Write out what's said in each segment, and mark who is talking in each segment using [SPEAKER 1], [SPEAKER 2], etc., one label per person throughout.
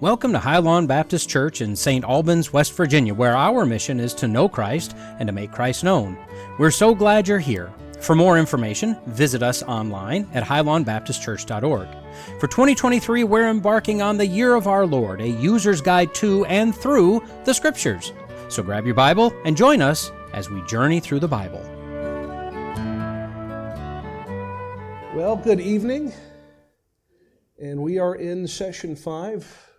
[SPEAKER 1] Welcome to Highlawn Baptist Church in St. Albans, West Virginia, where our mission is to know Christ and to make Christ known. We're so glad you're here. For more information, visit us online at highlawnbaptistchurch.org. For 2023, we're embarking on the Year of Our Lord, a user's guide to and through the Scriptures. So grab your Bible and join us as we journey through the Bible.
[SPEAKER 2] Well, good evening. And we are in session five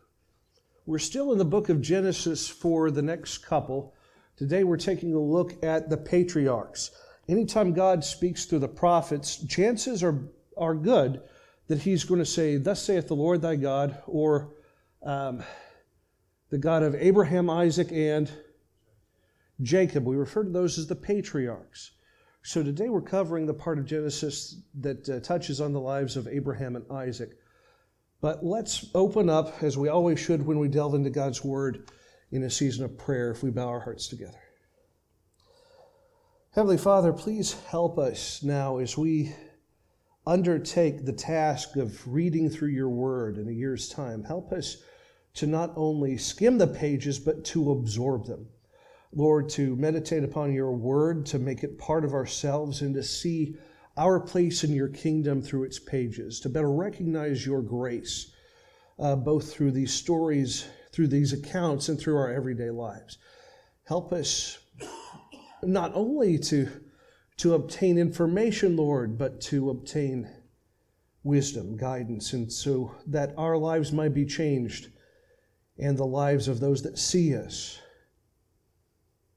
[SPEAKER 2] we're still in the book of Genesis for the next couple. Today we're taking a look at the patriarchs. Anytime God speaks through the prophets, chances are, are good that he's going to say, Thus saith the Lord thy God, or um, the God of Abraham, Isaac, and Jacob. We refer to those as the patriarchs. So today we're covering the part of Genesis that uh, touches on the lives of Abraham and Isaac. But let's open up, as we always should when we delve into God's Word, in a season of prayer if we bow our hearts together. Heavenly Father, please help us now as we undertake the task of reading through your Word in a year's time. Help us to not only skim the pages, but to absorb them. Lord, to meditate upon your Word, to make it part of ourselves, and to see our place in your kingdom through its pages, to better recognize your grace, uh, both through these stories, through these accounts, and through our everyday lives. Help us not only to, to obtain information, Lord, but to obtain wisdom, guidance, and so that our lives might be changed and the lives of those that see us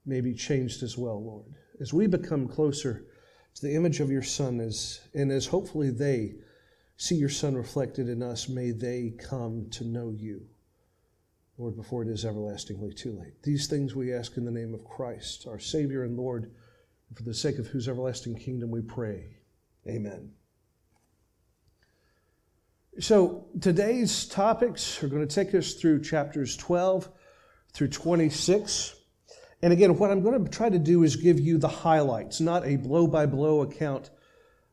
[SPEAKER 2] may be changed as well, Lord. As we become closer to the image of your Son, as, and as hopefully they see your Son reflected in us, may they come to know you. Lord, before it is everlastingly too late. These things we ask in the name of Christ, our Savior and Lord, and for the sake of whose everlasting kingdom we pray. Amen. So today's topics are going to take us through chapters 12 through 26. And again, what I'm going to try to do is give you the highlights, not a blow by blow account,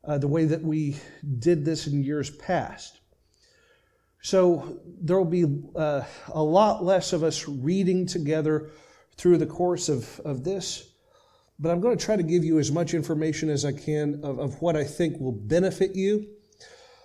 [SPEAKER 2] uh, the way that we did this in years past. So there will be uh, a lot less of us reading together through the course of, of this, but I'm going to try to give you as much information as I can of, of what I think will benefit you.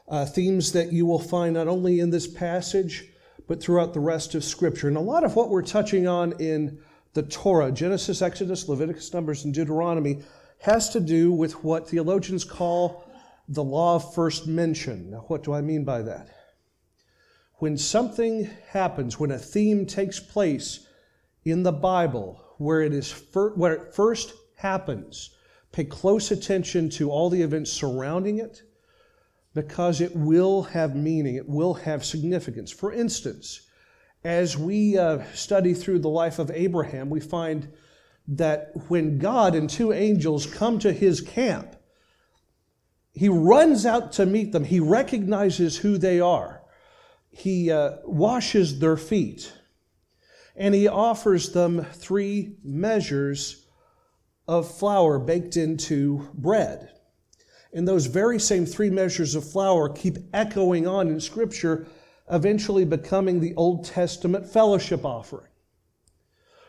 [SPEAKER 2] Uh, themes that you will find not only in this passage, but throughout the rest of Scripture. And a lot of what we're touching on in the Torah, Genesis, Exodus, Leviticus, Numbers, and Deuteronomy, has to do with what theologians call the law of first mention. Now, what do I mean by that? When something happens, when a theme takes place in the Bible, where it is fir- where it first happens, pay close attention to all the events surrounding it, because it will have meaning, it will have significance. For instance, as we uh, study through the life of Abraham, we find that when God and two angels come to his camp, he runs out to meet them. He recognizes who they are. He uh, washes their feet and he offers them three measures of flour baked into bread. And those very same three measures of flour keep echoing on in Scripture eventually becoming the Old Testament fellowship offering.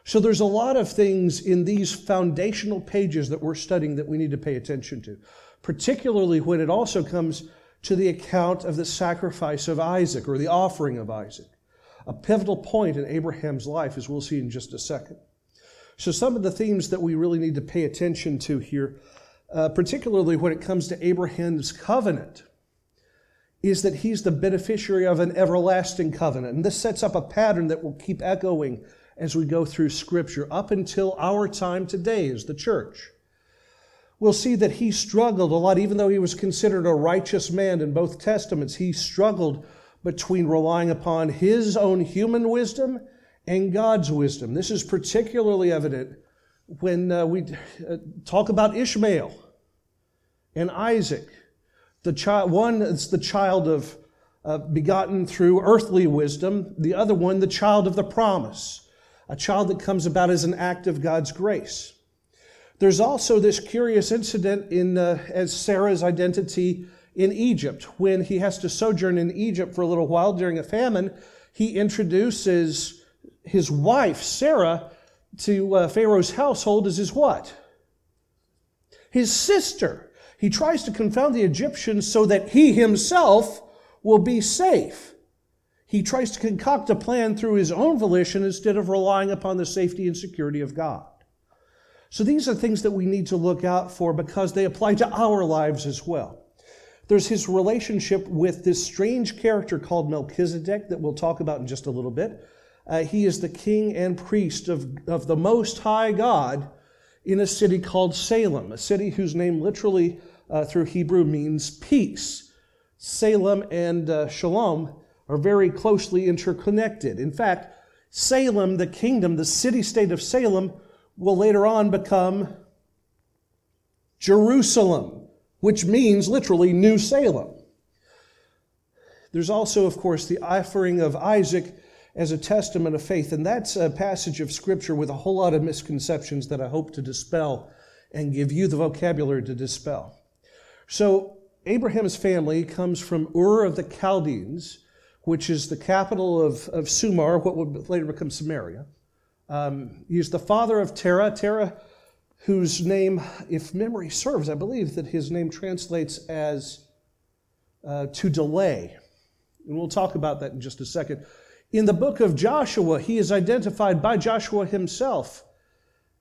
[SPEAKER 2] So there's a lot of things in these foundational pages that we're studying that we need to pay attention to, particularly when it also comes to the account of the sacrifice of Isaac or the offering of Isaac, a pivotal point in Abraham's life, as we'll see in just a second. So, some of the themes that we really need to pay attention to here, uh, particularly when it comes to Abraham's covenant, is that he's the beneficiary of an everlasting covenant. And this sets up a pattern that will keep echoing as we go through Scripture up until our time today as the church. We'll see that he struggled a lot, even though he was considered a righteous man in both Testaments. He struggled between relying upon his own human wisdom and God's wisdom. This is particularly evident when uh, we uh, talk about Ishmael and Isaac. The child, one is the child of uh, begotten through earthly wisdom, the other one, the child of the promise, a child that comes about as an act of God's grace. There's also this curious incident in uh, as Sarah's identity in Egypt when he has to sojourn in Egypt for a little while during a famine. he introduces his wife, Sarah, to uh, Pharaoh's household as his what? His sister. He tries to confound the Egyptians so that he himself will be safe. He tries to concoct a plan through his own volition instead of relying upon the safety and security of God. So these are things that we need to look out for because they apply to our lives as well. There's his relationship with this strange character called Melchizedek that we'll talk about in just a little bit. Uh, he is the king and priest of, of the Most High God in a city called Salem, a city whose name literally uh, through Hebrew means peace. Salem and uh, Shalom are very closely interconnected. In fact, Salem, the kingdom, the city state of Salem, will later on become Jerusalem, which means literally New Salem. There's also, of course, the offering of Isaac as a testament of faith, and that's a passage of Scripture with a whole lot of misconceptions that I hope to dispel and give you the vocabulary to dispel. So, Abraham's family comes from Ur of the Chaldeans, which is the capital of, of Sumer, what would later become Samaria. Um, he's the father of Terah. Terah, whose name, if memory serves, I believe that his name translates as uh, to delay. And we'll talk about that in just a second. In the book of Joshua, he is identified by Joshua himself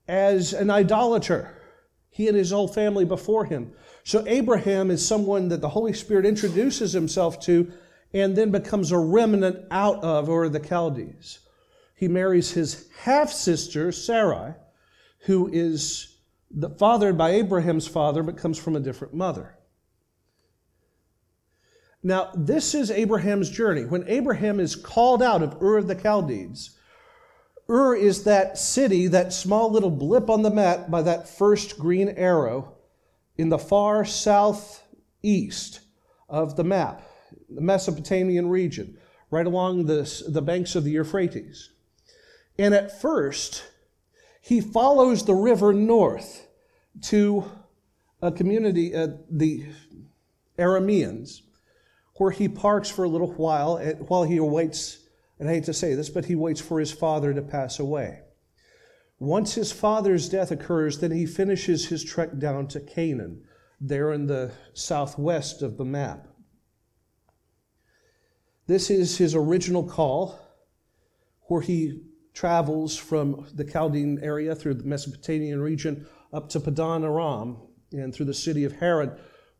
[SPEAKER 2] as an idolater, he and his whole family before him. So Abraham is someone that the Holy Spirit introduces himself to and then becomes a remnant out of, or the Chaldees he marries his half sister, Sarai, who is fathered by Abraham's father but comes from a different mother. Now, this is Abraham's journey. When Abraham is called out of Ur of the Chaldees, Ur is that city, that small little blip on the map by that first green arrow in the far southeast of the map, the Mesopotamian region, right along the, the banks of the Euphrates. And at first, he follows the river north to a community, uh, the Arameans, where he parks for a little while eh, while he awaits, and I hate to say this, but he waits for his father to pass away. Once his father's death occurs, then he finishes his trek down to Canaan, there in the southwest of the map. This is his original call, where he travels from the Chaldean area through the Mesopotamian region up to Padan Aram and through the city of Haran,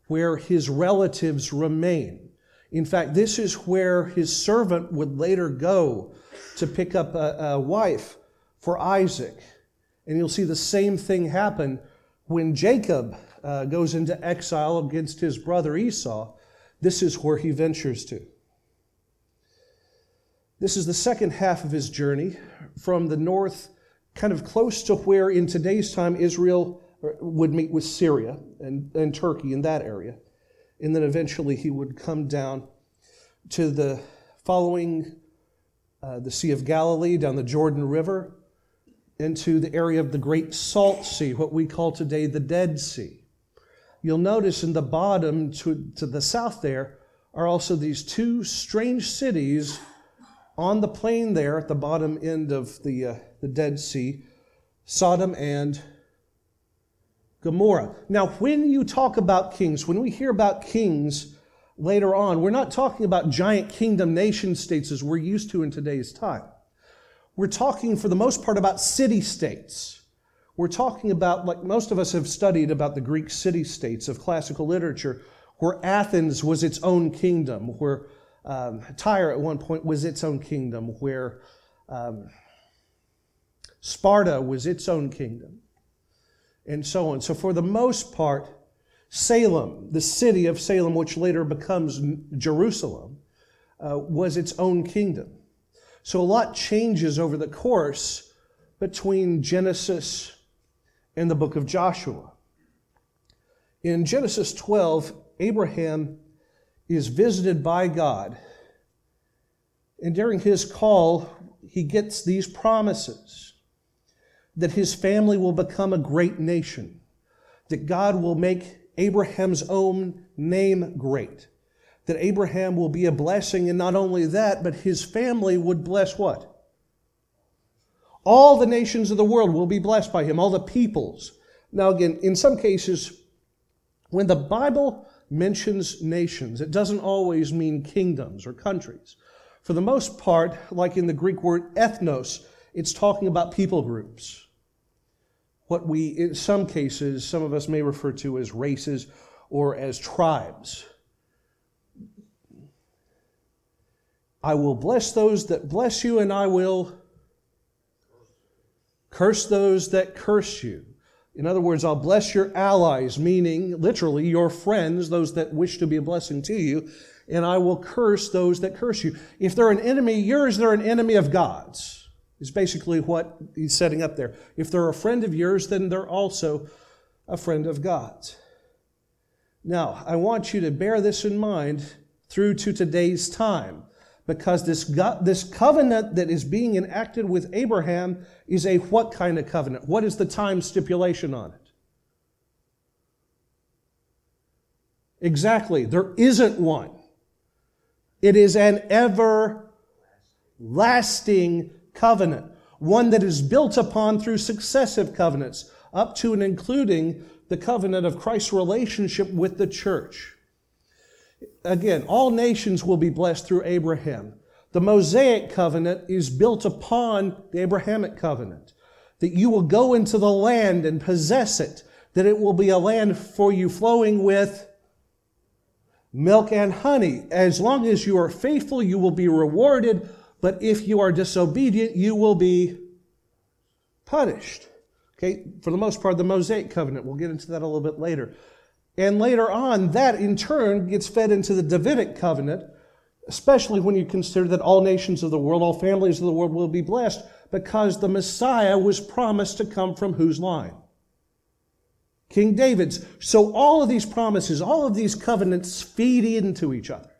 [SPEAKER 2] where his relatives remain. In fact, this is where his servant would later go to pick up a, a wife for Isaac. And you'll see the same thing happen when Jacob uh, goes into exile against his brother Esau. This is where he ventures to. This is the second half of his journey from the north, kind of close to where in today's time Israel would meet with Syria and, and Turkey in that area. And then eventually he would come down to the following uh, the Sea of Galilee, down the Jordan River, into the area of the Great Salt Sea, what we call today the Dead Sea. You'll notice in the bottom to, to the south there are also these two strange cities on the plain there at the bottom end of the, uh, the Dead Sea, Sodom and Gomorrah. Now, when you talk about kings, when we hear about kings later on, we're not talking about giant kingdom nation states as we're used to in today's time. We're talking, for the most part, about city states. We're talking about, like most of us have studied about the Greek city states of classical literature, where Athens was its own kingdom, where um, Tyre at one point was its own kingdom, where um, Sparta was its own kingdom, and so on. So, for the most part, Salem, the city of Salem, which later becomes Jerusalem, uh, was its own kingdom. So, a lot changes over the course between Genesis and the book of Joshua. In Genesis 12, Abraham is visited by God. And during his call, he gets these promises that his family will become a great nation, that God will make Abraham's own name great, that Abraham will be a blessing, and not only that, but his family would bless what? All the nations of the world will be blessed by him, all the peoples. Now, again, in some cases, when the Bible mentions nations, it doesn't always mean kingdoms or countries. For the most part, like in the Greek word ethnos, it's talking about people groups. What we, in some cases, some of us may refer to as races or as tribes. I will bless those that bless you, and I will curse those that curse you. In other words, I'll bless your allies, meaning literally your friends, those that wish to be a blessing to you, and I will curse those that curse you. If they're an enemy yours, they're an enemy of God's, is basically what he's setting up there. If they're a friend of yours, then they're also a friend of God's. Now, I want you to bear this in mind through to today's time because this, this covenant that is being enacted with Abraham is a what kind of covenant? What is the time stipulation on it? Exactly, there isn't one. It is an everlasting covenant, one that is built upon through successive covenants, up to and including the covenant of Christ's relationship with the church again, all nations will be blessed through Abraham. The Mosaic covenant is built upon the Abrahamic covenant. That you will go into the land and possess it, that it will be a land for you flowing with milk and honey. As long as you are faithful, you will be rewarded, but if you are disobedient, you will be punished. Okay, for the most part, the Mosaic covenant, we'll get into that a little bit later. And later on, that in turn gets fed into the Davidic covenant, especially when you consider that all nations of the world, all families of the world will be blessed, because the Messiah was promised to come from whose line? King David's. So all of these promises, all of these covenants feed into each other.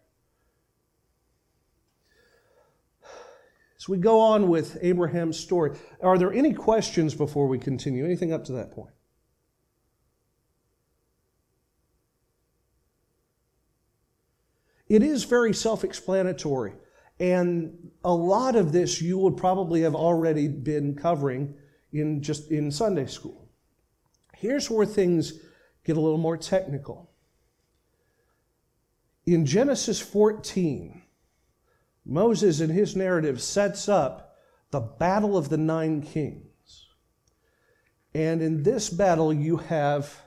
[SPEAKER 2] As we go on with Abraham's story, are there any questions before we continue? Anything up to that point? It is very self explanatory. And a lot of this you would probably have already been covering in just in Sunday school. Here's where things get a little more technical. In Genesis 14, Moses in his narrative sets up the battle of the nine kings. And in this battle, you have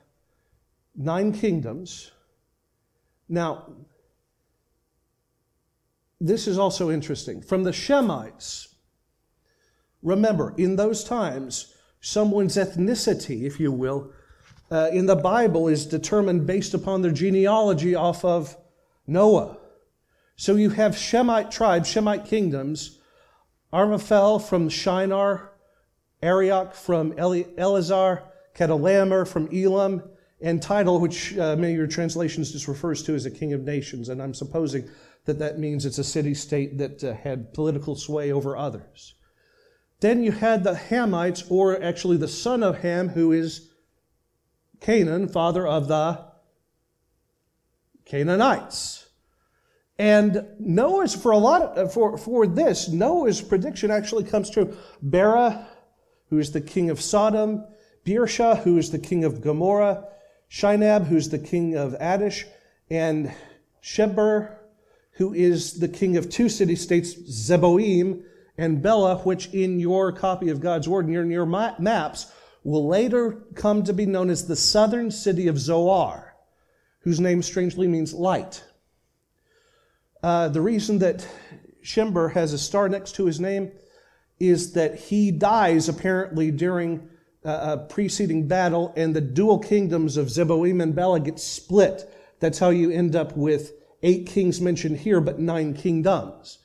[SPEAKER 2] nine kingdoms. Now, this is also interesting. From the Shemites, remember, in those times, someone's ethnicity, if you will, uh, in the Bible is determined based upon their genealogy off of Noah. So you have Shemite tribes, Shemite kingdoms, Amraphel from Shinar, Arioch from Ellasar, Chedorlaomer from Elam, and Tidal, which uh, many of your translations just refers to as a king of nations. And I'm supposing that that means it's a city state that uh, had political sway over others. Then you had the Hamites, or actually the son of Ham, who is Canaan, father of the Canaanites. And Noah's, for a lot of, for, for this, Noah's prediction actually comes true. Bera, who is the king of Sodom, Birsha, who is the king of Gomorrah, Shinab, who's the king of Adish, and Sheber, who is the king of two city states, Zeboim and Bela, which in your copy of God's Word and in your maps will later come to be known as the southern city of Zoar, whose name strangely means light. Uh, the reason that Shember has a star next to his name is that he dies apparently during a preceding battle, and the dual kingdoms of Zeboim and Bela get split. That's how you end up with eight kings mentioned here, but nine kingdoms.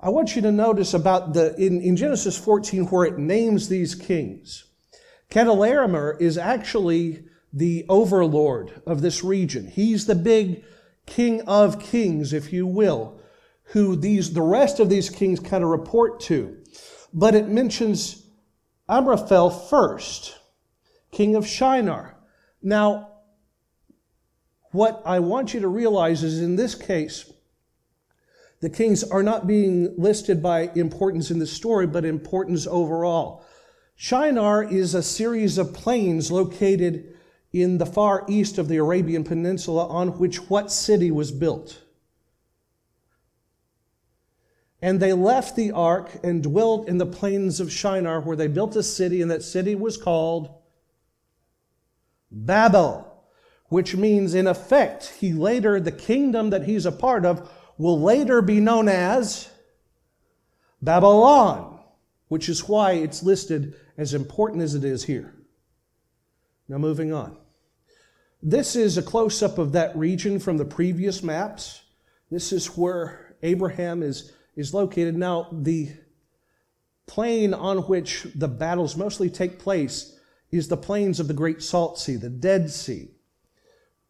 [SPEAKER 2] I want you to notice about the, in, in Genesis 14, where it names these kings. Chedorlaomer is actually the overlord of this region. He's the big king of kings, if you will, who these, the rest of these kings kind of report to. But it mentions Amraphel first, king of Shinar. Now, what I want you to realize is in this case, the kings are not being listed by importance in the story, but importance overall. Shinar is a series of plains located in the far east of the Arabian Peninsula on which what city was built? And they left the ark and dwelt in the plains of Shinar, where they built a city, and that city was called Babel, which means, in effect, he later, the kingdom that he's a part of, will later be known as Babylon, which is why it's listed as important as it is here. Now, moving on. This is a close up of that region from the previous maps. This is where Abraham is, is located. Now, the plain on which the battles mostly take place is the plains of the Great Salt Sea, the Dead Sea,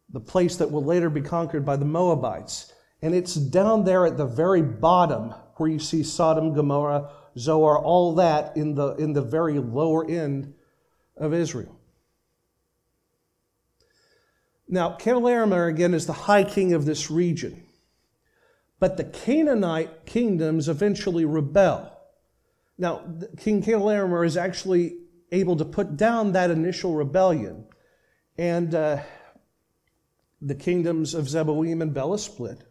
[SPEAKER 2] the place that will later be conquered by the Moabites. And it's down there at the very bottom where you see Sodom, Gomorrah, Zoar, all that in the, in the very lower end of Israel. Now, Chedorlaomer again is the high king of this region. But the Canaanite kingdoms eventually rebel. Now, King Chedorlaomer is actually able to put down that initial rebellion. And uh, the kingdoms of Zeboim and Bela split.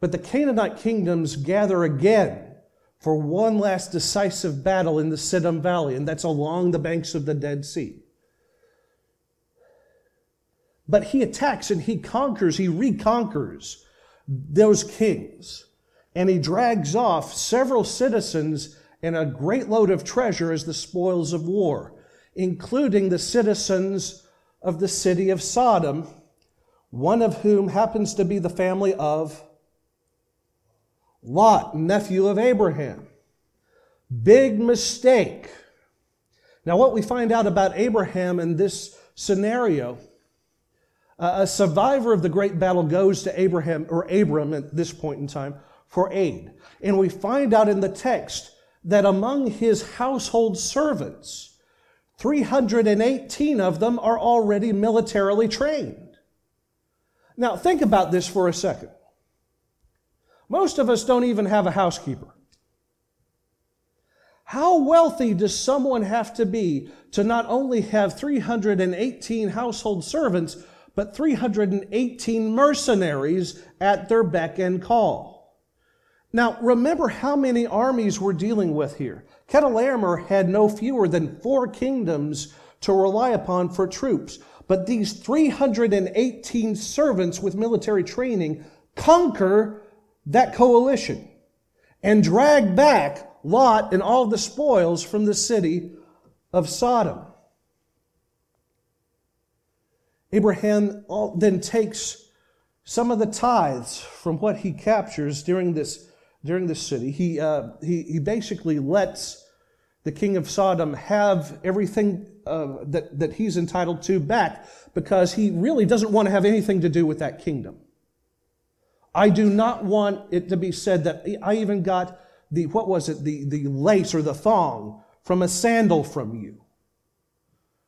[SPEAKER 2] But the Canaanite kingdoms gather again for one last decisive battle in the Siddim Valley, and that's along the banks of the Dead Sea. But he attacks and he conquers, he reconquers those kings. And he drags off several citizens and a great load of treasure as the spoils of war, including the citizens of the city of Sodom, one of whom happens to be the family of Lot, nephew of Abraham. Big mistake. Now, what we find out about Abraham in this scenario a survivor of the great battle goes to Abraham or Abram at this point in time for aid. And we find out in the text that among his household servants, 318 of them are already militarily trained. Now, think about this for a second. Most of us don't even have a housekeeper. How wealthy does someone have to be to not only have 318 household servants, but 318 mercenaries at their beck and call? Now, remember how many armies we're dealing with here. Chedorlaomer had no fewer than four kingdoms to rely upon for troops. But these 318 servants with military training conquer that coalition and drag back Lot and all the spoils from the city of Sodom. Abraham then takes some of the tithes from what he captures during this, during this city. He, uh, he, he basically lets the king of Sodom have everything uh, that, that he's entitled to back because he really doesn't want to have anything to do with that kingdom. I do not want it to be said that I even got the, what was it, the, the lace or the thong from a sandal from you.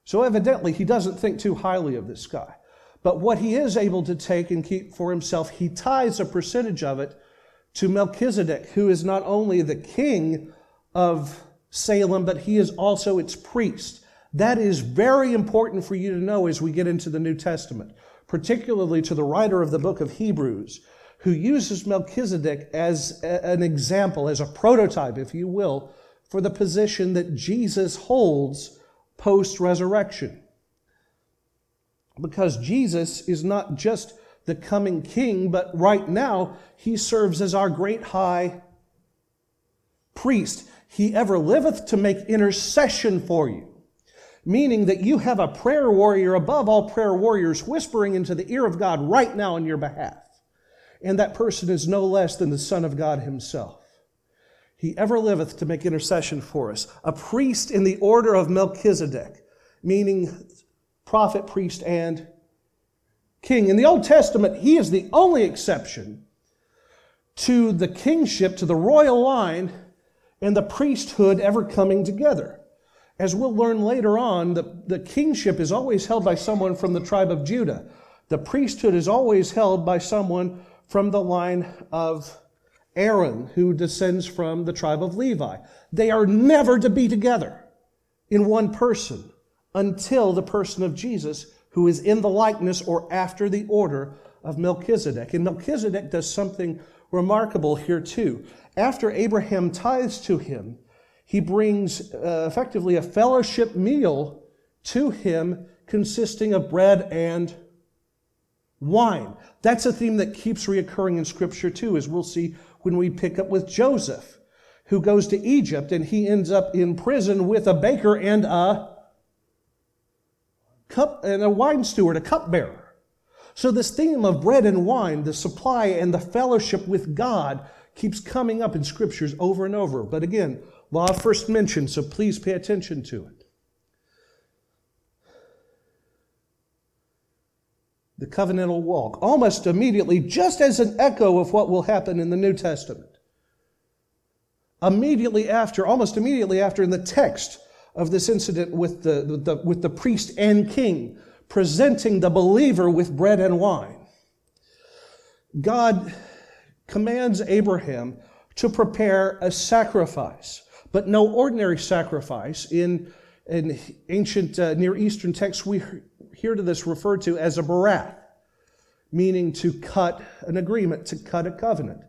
[SPEAKER 2] So evidently, he doesn't think too highly of this guy. But what he is able to take and keep for himself, he ties a percentage of it to Melchizedek, who is not only the king of Salem, but he is also its priest. That is very important for you to know as we get into the New Testament, particularly to the writer of the book of Hebrews, who uses Melchizedek as an example, as a prototype, if you will, for the position that Jesus holds post resurrection. Because Jesus is not just the coming king, but right now he serves as our great high priest. He ever liveth to make intercession for you. Meaning that you have a prayer warrior above all prayer warriors whispering into the ear of God right now on your behalf and that person is no less than the Son of God Himself. He ever liveth to make intercession for us. A priest in the order of Melchizedek, meaning prophet, priest, and king. In the Old Testament, he is the only exception to the kingship, to the royal line, and the priesthood ever coming together. As we'll learn later on, the, the kingship is always held by someone from the tribe of Judah. The priesthood is always held by someone from the line of Aaron, who descends from the tribe of Levi. They are never to be together in one person until the person of Jesus, who is in the likeness or after the order of Melchizedek. And Melchizedek does something remarkable here too. After Abraham tithes to him, he brings uh, effectively a fellowship meal to him consisting of bread and wine. That's a theme that keeps reoccurring in Scripture too, as we'll see when we pick up with Joseph, who goes to Egypt and he ends up in prison with a baker and a cup and a wine steward, a cupbearer. So this theme of bread and wine, the supply and the fellowship with God, keeps coming up in scriptures over and over. But again, law first mention, so please pay attention to it. The covenantal walk, almost immediately, just as an echo of what will happen in the New Testament. Immediately after, almost immediately after, in the text of this incident with the, the, with the priest and king, presenting the believer with bread and wine, God commands Abraham to prepare a sacrifice, but no ordinary sacrifice. In, in ancient uh, Near Eastern texts, we hear to this referred to as a barath, meaning to cut an agreement, to cut a covenant.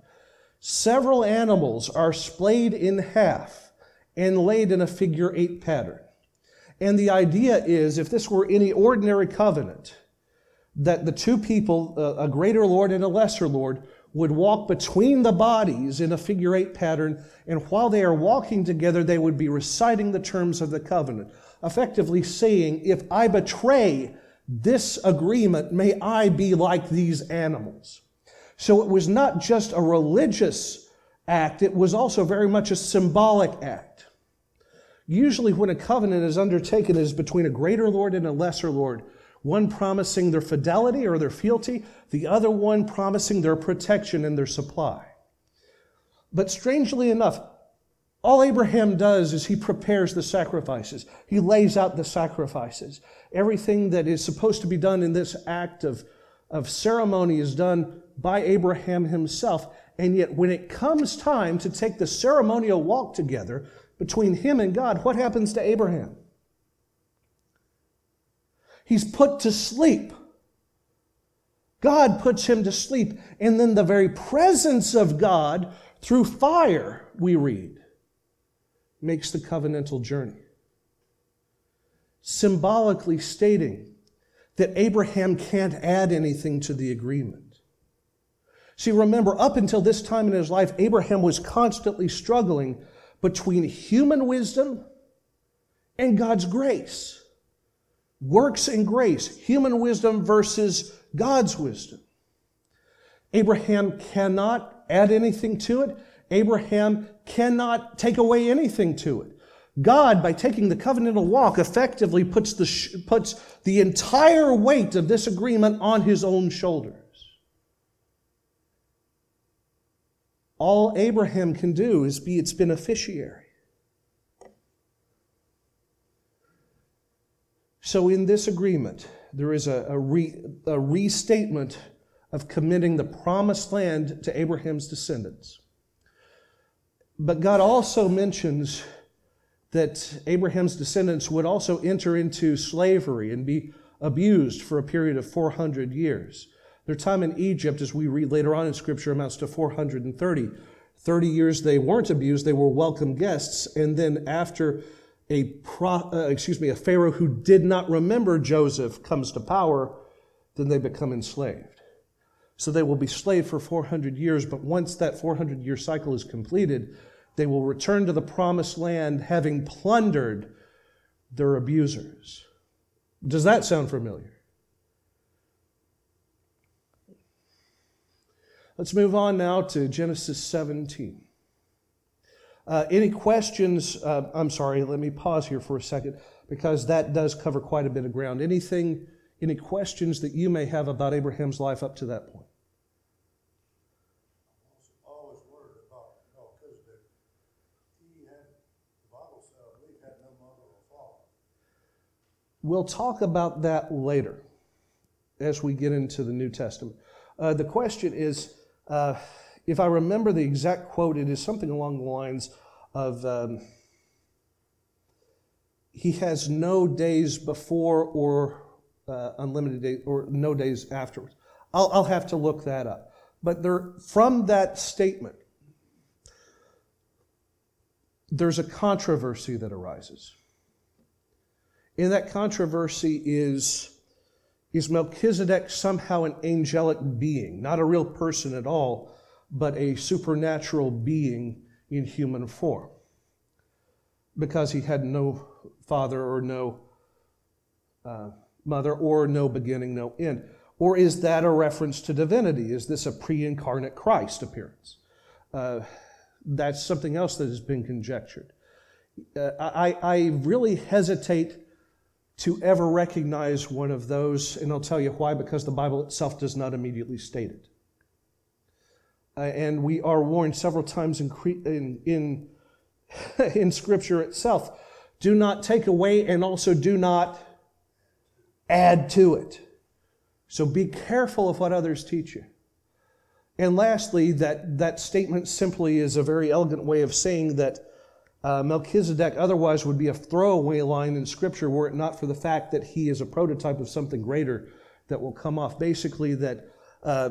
[SPEAKER 2] Several animals are splayed in half and laid in a figure eight pattern. And the idea is if this were any ordinary covenant, that the two people, a greater Lord and a lesser Lord, would walk between the bodies in a figure eight pattern, and while they are walking together, they would be reciting the terms of the covenant, effectively saying, If I betray this agreement, may I be like these animals. So it was not just a religious act, it was also very much a symbolic act. Usually, when a covenant is undertaken, it is between a greater Lord and a lesser Lord, one promising their fidelity or their fealty, the other one promising their protection and their supply. But strangely enough, all Abraham does is he prepares the sacrifices. He lays out the sacrifices. Everything that is supposed to be done in this act of, of ceremony is done by Abraham himself. And yet, when it comes time to take the ceremonial walk together between him and God, what happens to Abraham? He's put to sleep. God puts him to sleep. And then the very presence of God through fire, we read, makes the covenantal journey. Symbolically stating that Abraham can't add anything to the agreement. See, remember, up until this time in his life, Abraham was constantly struggling between human wisdom and God's grace. Works and grace, human wisdom versus God's wisdom. Abraham cannot add anything to it. Abraham cannot take away anything to it. God, by taking the covenantal walk, effectively puts the, puts the entire weight of this agreement on his own shoulders. All Abraham can do is be its beneficiary. So, in this agreement, there is a, a, re, a restatement of committing the promised land to Abraham's descendants. But God also mentions that Abraham's descendants would also enter into slavery and be abused for a period of 400 years. Their time in Egypt, as we read later on in Scripture, amounts to 430. 30 years they weren't abused, they were welcome guests. And then after a, pro, uh, excuse me, a Pharaoh who did not remember Joseph comes to power, then they become enslaved. So they will be slave for 400 years, but once that 400 year cycle is completed, they will return to the promised land having plundered their abusers. Does that sound familiar? Let's move on now to Genesis 17. Uh, any questions? Uh, I'm sorry, let me pause here for a second because that does cover quite a bit of ground. Anything, any questions that you may have about Abraham's life up to that point? We'll talk about that later. as we get into the New Testament. Uh, the question is uh, if I remember the exact quote, it is something along the lines of um, He has no days before or uh, unlimited days, or no days afterwards. I'll, I'll have to look that up. But there, from that statement, there's a controversy that arises. And that controversy is is Melchizedek somehow an angelic being, not a real person at all, but a supernatural being in human form? Because he had no father or no uh, mother or no beginning, no end. Or is that a reference to divinity? Is this a pre incarnate Christ appearance? Uh, that's something else that has been conjectured. Uh, I, I really hesitate to ever recognize one of those, and I'll tell you why, because the Bible itself does not immediately state it. Uh, and we are warned several times in, in, in, in Scripture itself do not take away and also do not add to it. So be careful of what others teach you. And lastly, that, that statement simply is a very elegant way of saying that uh, Melchizedek otherwise would be a throwaway line in Scripture were it not for the fact that he is a prototype of something greater that will come off. Basically, that uh,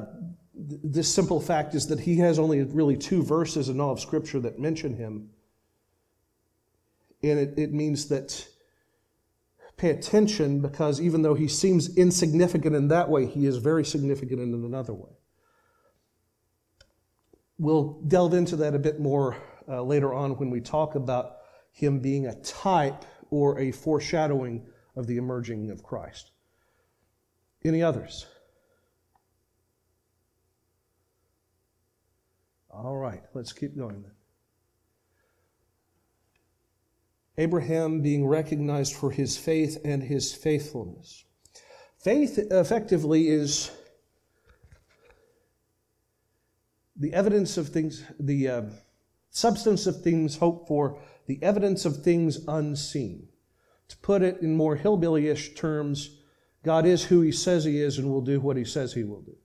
[SPEAKER 2] th- this simple fact is that he has only really two verses in all of Scripture that mention him. And it, it means that pay attention because even though he seems insignificant in that way, he is very significant in another way. We'll delve into that a bit more uh, later on when we talk about him being a type or a foreshadowing of the emerging of Christ. Any others? All right, let's keep going then. Abraham being recognized for his faith and his faithfulness. Faith effectively is the evidence of things, the uh, substance of things hoped for, the evidence of things unseen. To put it in more hillbillyish terms, God is who he says he is and will do what he says he will do.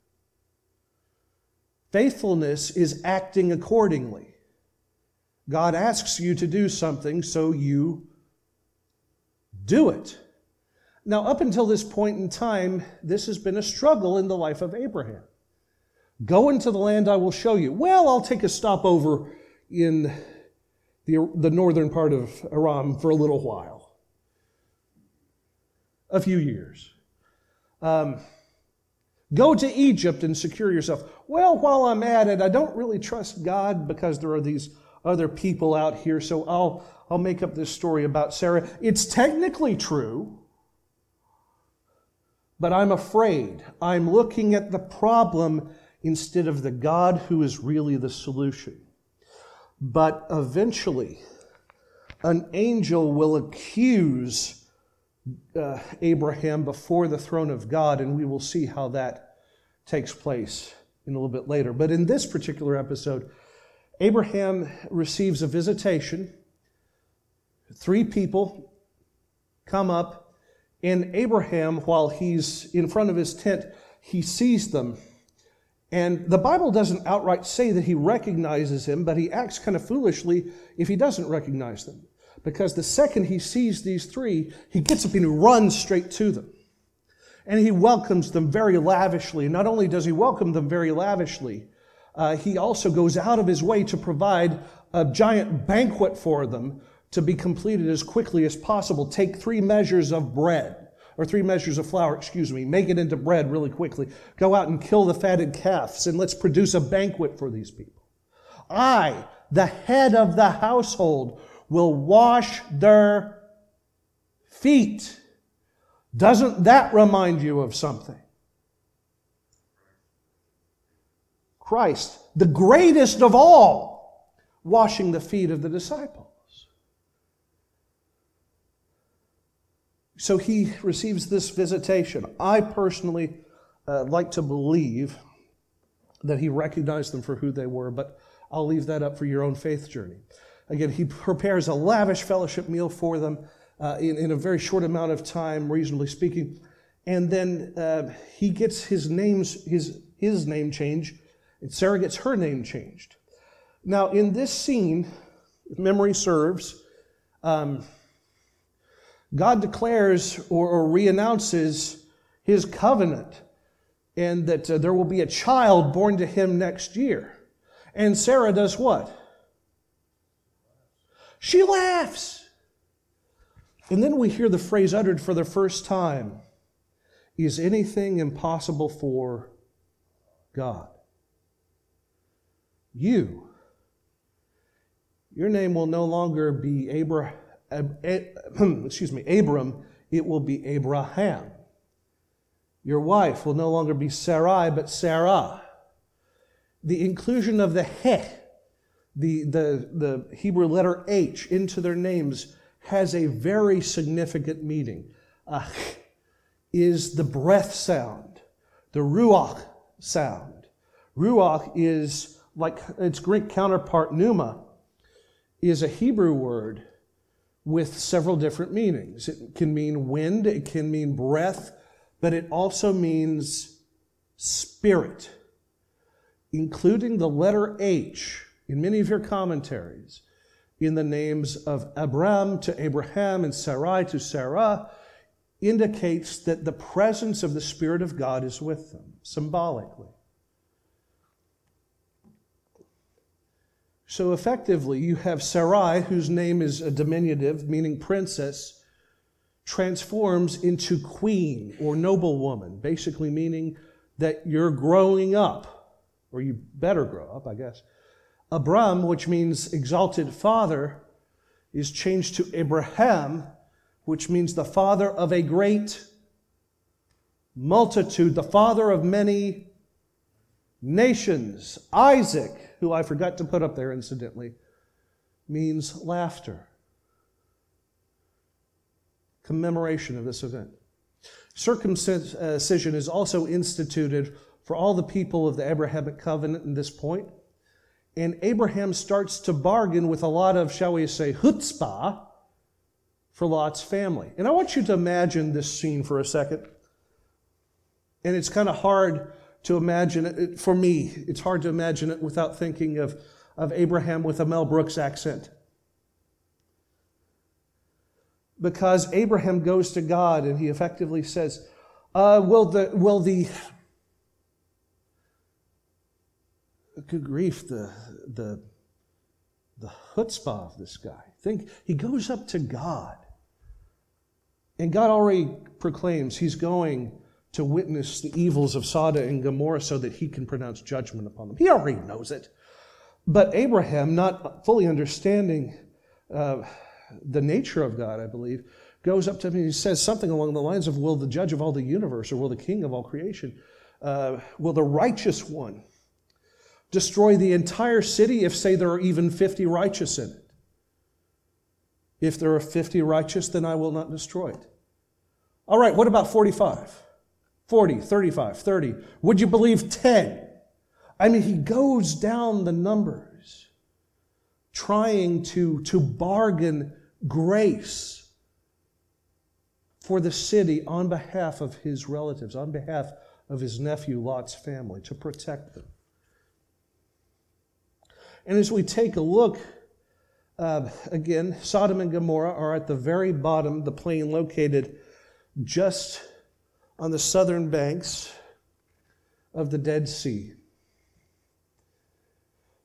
[SPEAKER 2] Faithfulness is acting accordingly. God asks you to do something, so you do it. Now, up until this point in time, this has been a struggle in the life of Abraham. Go into the land I will show you. Well, I'll take a stopover in the, the northern part of Aram for a little while, a few years. Um, go to Egypt and secure yourself. Well, while I'm at it, I don't really trust God because there are these other people out here, so I'll, I'll make up this story about Sarah. It's technically true, but I'm afraid. I'm looking at the problem instead of the God who is really the solution. But eventually, an angel will accuse uh, Abraham before the throne of God, and we will see how that takes place in a little bit later. But in this particular episode, Abraham receives a visitation. Three people come up, and Abraham, while he's in front of his tent, he sees them and the Bible doesn't outright say that he recognizes him, but he acts kind of foolishly if he doesn't recognize them. Because the second he sees these three, he gets up and he runs straight to them. And he welcomes them very lavishly. Not only does he welcome them very lavishly, uh, he also goes out of his way to provide a giant banquet for them to be completed as quickly as possible. Take three measures of bread or three measures of flour, excuse me, make it into bread really quickly. Go out and kill the fatted calves and let's produce a banquet for these people. I, the head of the household, will wash their feet. Doesn't that remind you of something? Christ, the greatest of all, washing the feet of the disciples. So he receives this visitation. I personally uh, like to believe that he recognized them for who they were, but I'll leave that up for your own faith journey. Again, he prepares a lavish fellowship meal for them uh, in, in a very short amount of time, reasonably speaking. And then uh, he gets his names his his name changed, and Sarah gets her name changed. Now, in this scene, if memory serves, um, God declares or, or reannounces his covenant and that uh, there will be a child born to him next year. And Sarah does what? She laughs. And then we hear the phrase uttered for the first time Is anything impossible for God? You. Your name will no longer be Abraham, excuse me, Abram, it will be Abraham. Your wife will no longer be Sarai, but Sarah. The inclusion of the he, the, the, the Hebrew letter H, into their names has a very significant meaning. Ah is the breath sound, the ruach sound. Ruach is like its Greek counterpart pneuma, is a Hebrew word with several different meanings. It can mean wind, it can mean breath, but it also means spirit, including the letter H in many of your commentaries in the names of Abram to Abraham and Sarai to Sarah indicates that the presence of the Spirit of God is with them, symbolically. So effectively, you have Sarai, whose name is a diminutive, meaning princess, transforms into queen or noblewoman, basically meaning that you're growing up, or you better grow up, I guess. Abram, which means exalted father, is changed to Abraham, which means the father of a great multitude, the father of many nations. Isaac, who I forgot to put up there incidentally, means laughter commemoration of this event. Circumcision uh, is also instituted for all the people of the Abrahamic covenant in this point. And Abraham starts to bargain with a lot of, shall we say, chutzpah for Lot's family. And I want you to imagine this scene for a second. And it's kind of hard to imagine it. For me, it's hard to imagine it without thinking of, of Abraham with a Mel Brooks accent because Abraham goes to God and he effectively says, uh, will the, will the, good grief, the, the, the chutzpah of this guy. Think, he goes up to God. And God already proclaims he's going to witness the evils of Sodom and Gomorrah so that he can pronounce judgment upon them. He already knows it. But Abraham, not fully understanding uh, the nature of God, I believe, goes up to him and he says something along the lines of, Will the judge of all the universe, or will the king of all creation, uh, will the righteous one destroy the entire city if, say, there are even 50 righteous in it? If there are 50 righteous, then I will not destroy it. All right, what about 45? 40, 35, 30. Would you believe 10? I mean, he goes down the numbers trying to, to bargain grace for the city on behalf of his relatives, on behalf of his nephew Lot's family, to protect them. And as we take a look, uh, again, Sodom and Gomorrah are at the very bottom, the plain located just on the southern banks of the Dead Sea.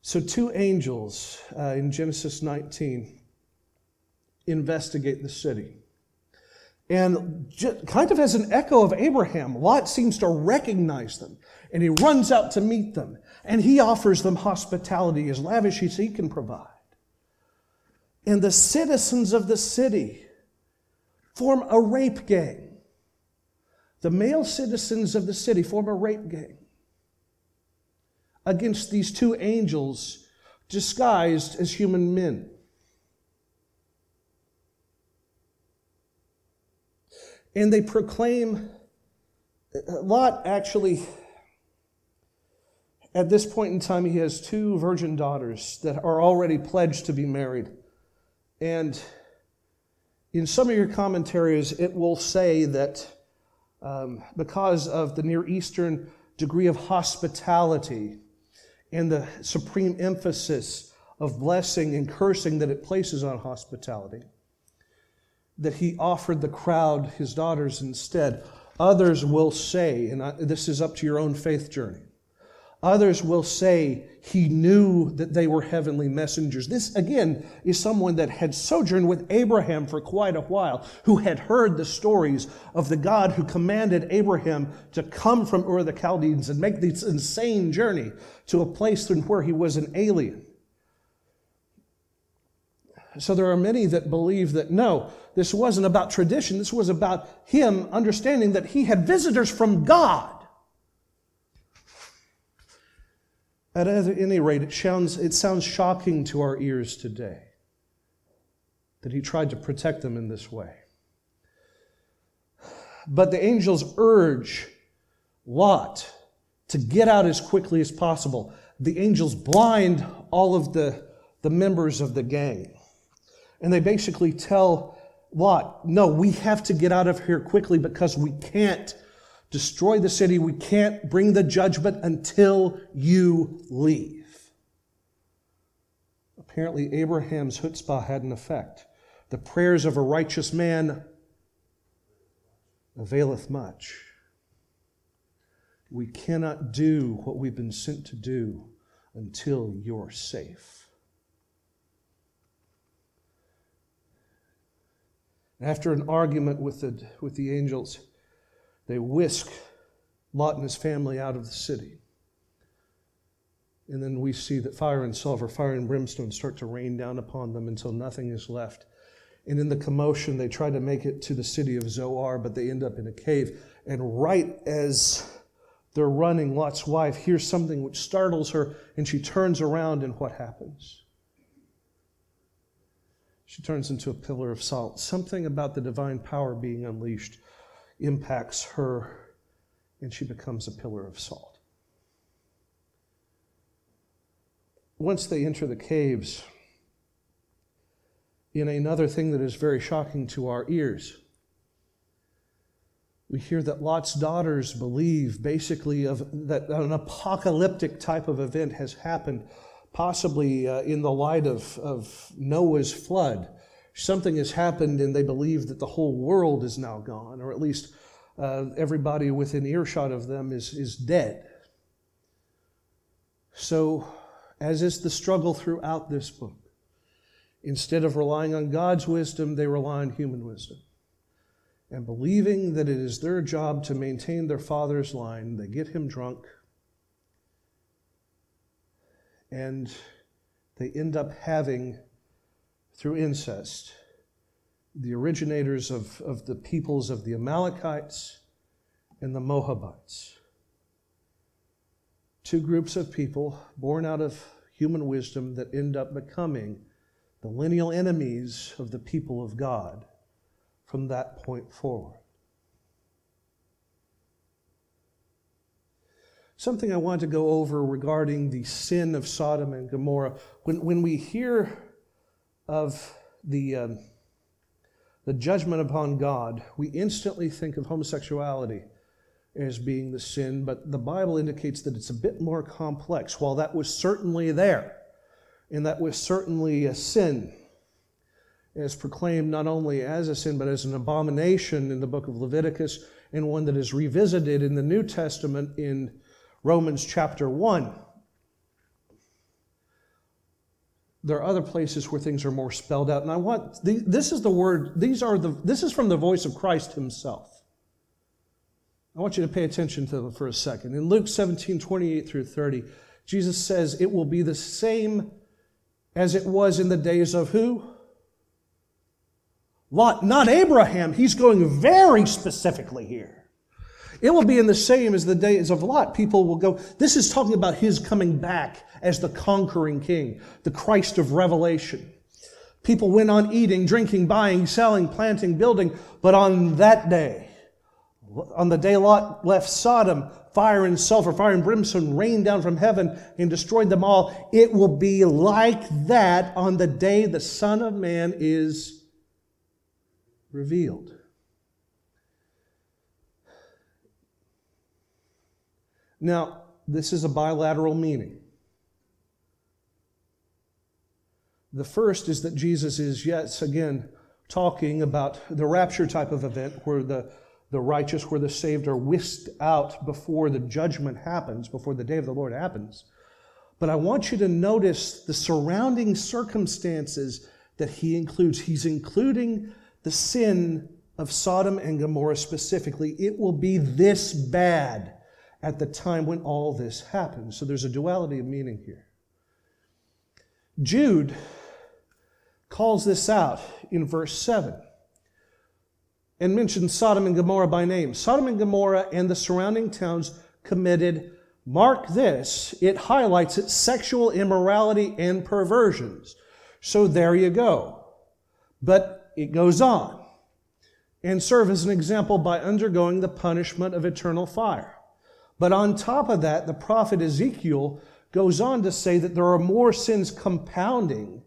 [SPEAKER 2] So, two angels uh, in Genesis 19 investigate the city. And kind of as an echo of Abraham, Lot seems to recognize them and he runs out to meet them and he offers them hospitality as lavish as he can provide. And the citizens of the city form a rape gang. The male citizens of the city form a rape gang against these two angels disguised as human men. And they proclaim. Lot actually, at this point in time, he has two virgin daughters that are already pledged to be married. And in some of your commentaries, it will say that um, because of the Near Eastern degree of hospitality and the supreme emphasis of blessing and cursing that it places on hospitality, that he offered the crowd his daughters instead. Others will say, and I, this is up to your own faith journey, Others will say he knew that they were heavenly messengers. This, again, is someone that had sojourned with Abraham for quite a while, who had heard the stories of the God who commanded Abraham to come from Ur the Chaldeans and make this insane journey to a place where he was an alien. So there are many that believe that no, this wasn't about tradition. This was about him understanding that he had visitors from God At any rate, it sounds, it sounds shocking to our ears today that he tried to protect them in this way. But the angels urge Lot to get out as quickly as possible. The angels blind all of the, the members of the gang. And they basically tell Lot, no, we have to get out of here quickly because we can't destroy the city. We can't bring the judgment until you leave. Apparently, Abraham's chutzpah had an effect. The prayers of a righteous man availeth much. We cannot do what we've been sent to do until you're safe. After an argument with the, with the angels, they whisk Lot and his family out of the city. And then we see that fire and sulfur, fire and brimstone start to rain down upon them until nothing is left. And in the commotion, they try to make it to the city of Zoar, but they end up in a cave. And right as they're running, Lot's wife hears something which startles her, and she turns around, and what happens? She turns into a pillar of salt. Something about the divine power being unleashed impacts her, and she becomes a pillar of salt. Once they enter the caves, in another thing that is very shocking to our ears, we hear that Lot's daughters believe basically of that an apocalyptic type of event has happened, possibly uh, in the light of, of Noah's flood something has happened and they believe that the whole world is now gone, or at least uh, everybody within earshot of them is, is dead. So, as is the struggle throughout this book, instead of relying on God's wisdom, they rely on human wisdom. And believing that it is their job to maintain their father's line, they get him drunk and they end up having through incest, the originators of, of the peoples of the Amalekites and the Moabites. Two groups of people born out of human wisdom that end up becoming the lineal enemies of the people of God from that point forward. Something I want to go over regarding the sin of Sodom and Gomorrah. When, when we hear of the, um, the judgment upon God, we instantly think of homosexuality as being the sin, but the Bible indicates that it's a bit more complex. While that was certainly there, and that was certainly a sin, as proclaimed not only as a sin, but as an abomination in the book of Leviticus, and one that is revisited in the New Testament in Romans chapter 1 there are other places where things are more spelled out. And I want, this is the word, these are the, this is from the voice of Christ himself. I want you to pay attention to them for a second. In Luke 17, 28 through 30, Jesus says, It will be the same as it was in the days of who? Lot, not Abraham. He's going very specifically here. It will be in the same as the days of Lot. People will go, this is talking about his coming back as the conquering king, the Christ of Revelation. People went on eating, drinking, buying, selling, planting, building, but on that day, on the day Lot left Sodom, fire and sulfur, fire and brimstone rained down from heaven and destroyed them all. It will be like that on the day the Son of Man is revealed. Now, this is a bilateral meaning. The first is that Jesus is, yet again, talking about the rapture type of event where the, the righteous, where the saved are whisked out before the judgment happens, before the day of the Lord happens. But I want you to notice the surrounding circumstances that he includes. He's including the sin of Sodom and Gomorrah specifically. It will be this bad at the time when all this happened. So there's a duality of meaning here. Jude calls this out in verse 7 and mentions Sodom and Gomorrah by name. Sodom and Gomorrah and the surrounding towns committed, mark this, it highlights its sexual immorality and perversions. So there you go. But it goes on and serve as an example by undergoing the punishment of eternal fire. But on top of that, the prophet Ezekiel goes on to say that there are more sins compounding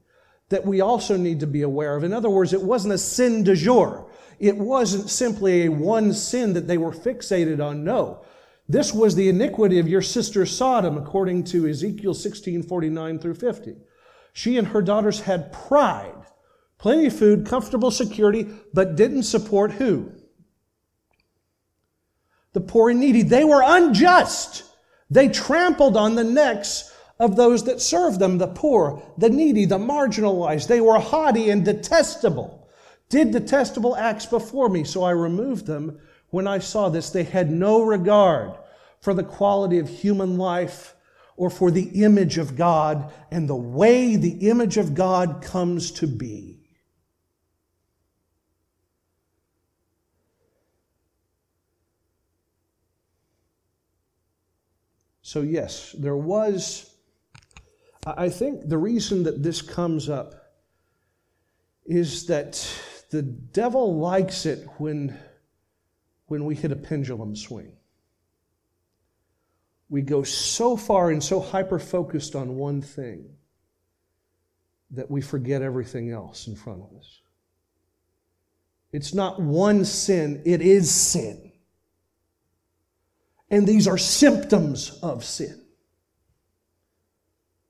[SPEAKER 2] that we also need to be aware of. In other words, it wasn't a sin de jour. It wasn't simply a one sin that they were fixated on. No. This was the iniquity of your sister Sodom, according to Ezekiel 16 49 through 50. She and her daughters had pride, plenty of food, comfortable security, but didn't support who? The poor and needy. They were unjust. They trampled on the necks of those that served them, the poor, the needy, the marginalized. They were haughty and detestable, did detestable acts before me, so I removed them. When I saw this, they had no regard for the quality of human life or for the image of God and the way the image of God comes to be. So, yes, there was, I think the reason that this comes up is that the devil likes it when, when we hit a pendulum swing we go so far and so hyper focused on one thing that we forget everything else in front of us. It's not one sin, it is sin. And these are symptoms of sin.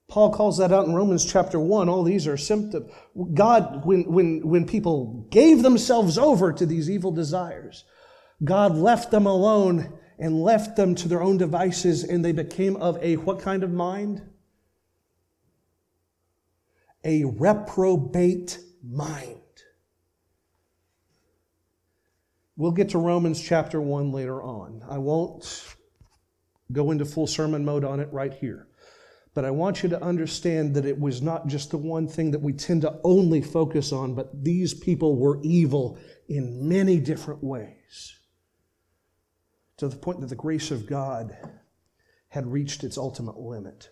[SPEAKER 2] Paul calls that out in Romans chapter 1. All these are symptoms. God, when, when, when people gave themselves over to these evil desires, God left them alone and left them to their own devices, and they became of a what kind of mind? A reprobate mind. We'll get to Romans chapter 1 later on. I won't go into full sermon mode on it right here. But I want you to understand that it was not just the one thing that we tend to only focus on, but these people were evil in many different ways to the point that the grace of God had reached its ultimate limit.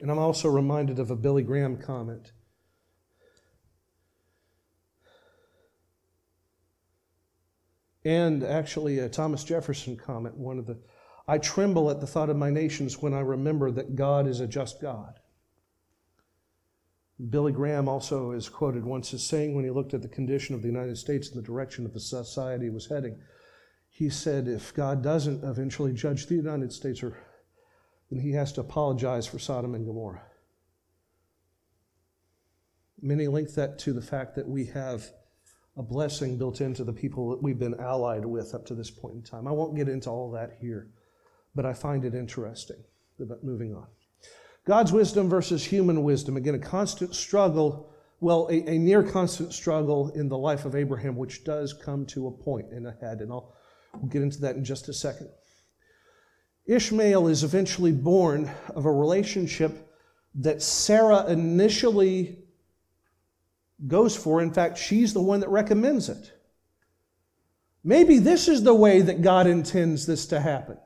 [SPEAKER 2] And I'm also reminded of a Billy Graham comment. And actually, a Thomas Jefferson comment, one of the I tremble at the thought of my nations when I remember that God is a just God. Billy Graham also is quoted once as saying, when he looked at the condition of the United States and the direction that the society was heading, he said, if God doesn't eventually judge the United States, or, then he has to apologize for Sodom and Gomorrah. Many link that to the fact that we have a blessing built into the people that we've been allied with up to this point in time. I won't get into all that here, but I find it interesting. But moving on. God's wisdom versus human wisdom. Again, a constant struggle, well, a, a, near constant struggle in the life of Abraham, which does come to a point in a head, and I'll we'll get into that in just a second. Ishmael is eventually born of a relationship that Sarah initially goes for. In fact, she's the one that recommends it. Maybe this is the way that God intends this to happen.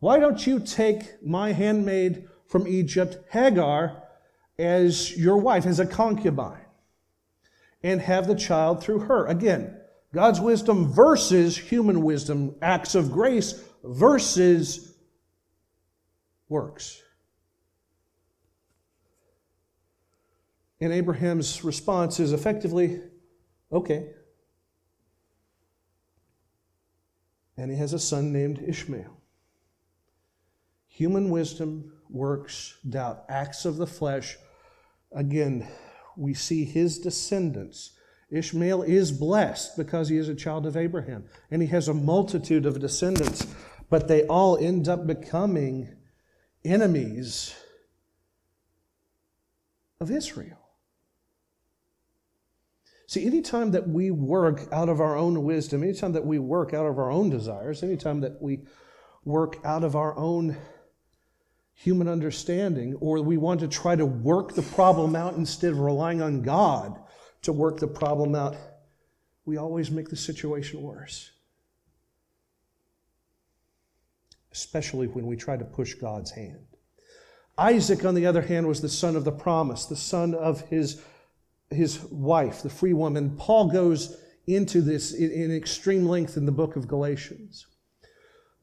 [SPEAKER 2] Why don't you take my handmaid from Egypt Hagar as your wife, as a concubine, and have the child through her. Again, God's wisdom versus human wisdom, acts of grace versus works. And Abraham's response is effectively, okay. and he has a son named Ishmael. Human wisdom works doubt, acts of the flesh. Again, we see his descendants. Ishmael is blessed because he is a child of Abraham, and he has a multitude of descendants, but they all end up becoming enemies of Israel. See, anytime that we work out of our own wisdom, anytime that we work out of our own desires, anytime that we work out of our own human understanding, or we want to try to work the problem out instead of relying on God to work the problem out, we always make the situation worse. Especially when we try to push God's hand. Isaac, on the other hand, was the son of the promise, the son of his his wife, the free woman. Paul goes into this in, extreme length in the book of Galatians.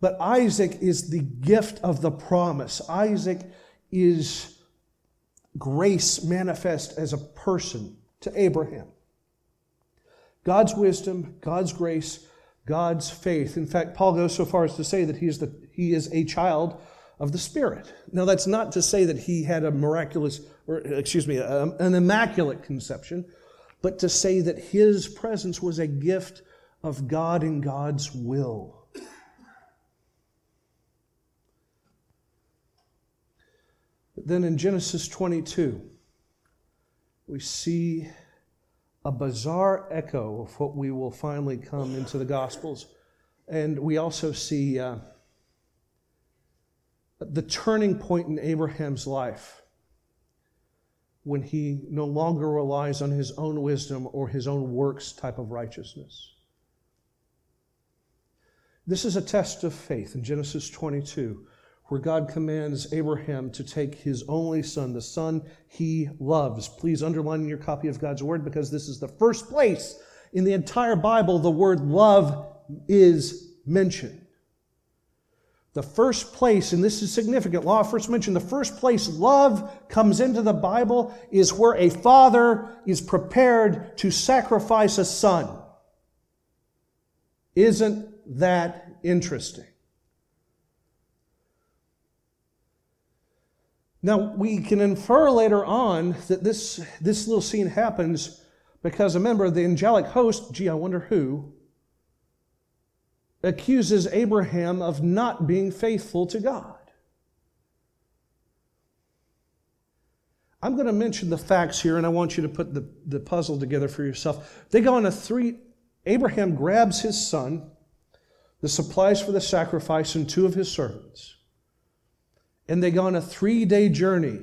[SPEAKER 2] But Isaac is the gift of the promise. Isaac is grace manifest as a person to Abraham. God's wisdom, God's grace, God's faith. In fact, Paul goes so far as to say that he is, the, he is a child of the Spirit. Now, that's not to say that he had a miraculous, or excuse me, an immaculate conception, but to say that his presence was a gift of God and God's will. Then in Genesis 22, we see a bizarre echo of what we will finally come into the Gospels. And we also see. Uh, the turning point in Abraham's life when he no longer relies on his own wisdom or his own works type of righteousness. This is a test of faith in Genesis 22, where God commands Abraham to take his only son, the son he loves. Please underline in your copy of God's word because this is the first place in the entire Bible the word love is mentioned. The first place, and this is significant, law first mentioned, the first place love comes into the Bible is where a father is prepared to sacrifice a son. Isn't that interesting? Now, we can infer later on that this, this little scene happens because a member of the angelic host, gee, I wonder who, accuses Abraham of not being faithful to God. I'm going to mention the facts here, and I want you to put the, the puzzle together for yourself. They go on a three, Abraham grabs his son, the supplies for the sacrifice, and two of his servants. And they go on a three day journey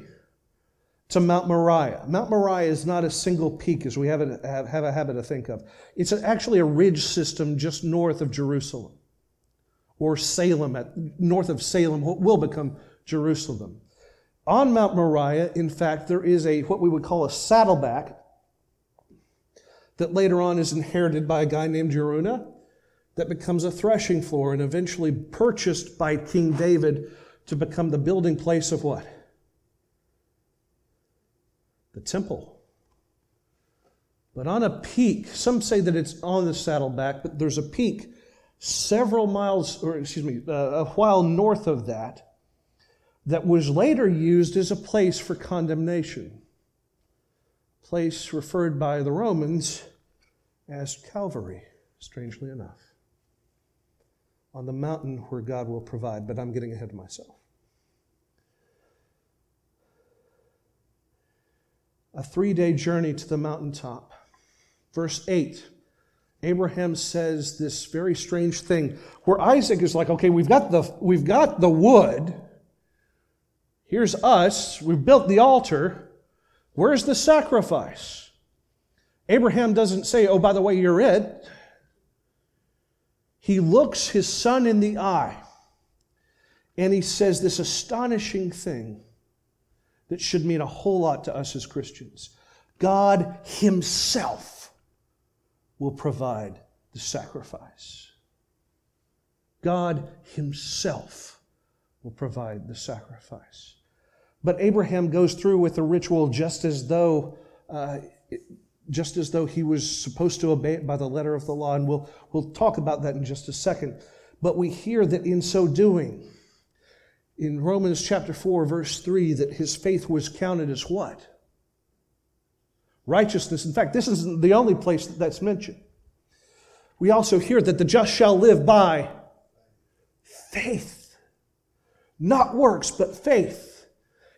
[SPEAKER 2] to Mount Moriah. Mount Moriah is not a single peak as we have a, have, have a habit to think of. It's actually a ridge system just north of Jerusalem, or Salem, at, north of Salem, what will become Jerusalem. On Mount Moriah, in fact, there is a what we would call a saddleback that later on is inherited by a guy named Araunah that becomes a threshing floor and eventually purchased by King David to become the building place of what? The temple. But on a peak, some say that it's on the saddleback, but there's a peak several miles, or excuse me, uh, a while north of that, that was later used as a place for condemnation. Place referred by the Romans as Calvary, strangely enough, on the mountain where God will provide, but I'm getting ahead of myself. A three day journey to the mountaintop. Verse 8, Abraham says this very strange thing where Isaac is like, okay, we've got the, we've got the wood. Here's us. We've built the altar. Where's the sacrifice? Abraham doesn't say, oh, by the way, you're it. He looks his son in the eye and he says this astonishing thing that should mean a whole lot to us as Christians. God Himself will provide the sacrifice. God Himself will provide the sacrifice. But Abraham goes through with the ritual just as though, uh, just as though he was supposed to obey it by the letter of the law, and we'll we'll talk about that in just a second. But we hear that in so doing, in Romans chapter 4, verse 3, that his faith was counted as what? Righteousness. In fact, this isn't the only place that that's mentioned. We also hear that the just shall live by faith. Not works, but faith.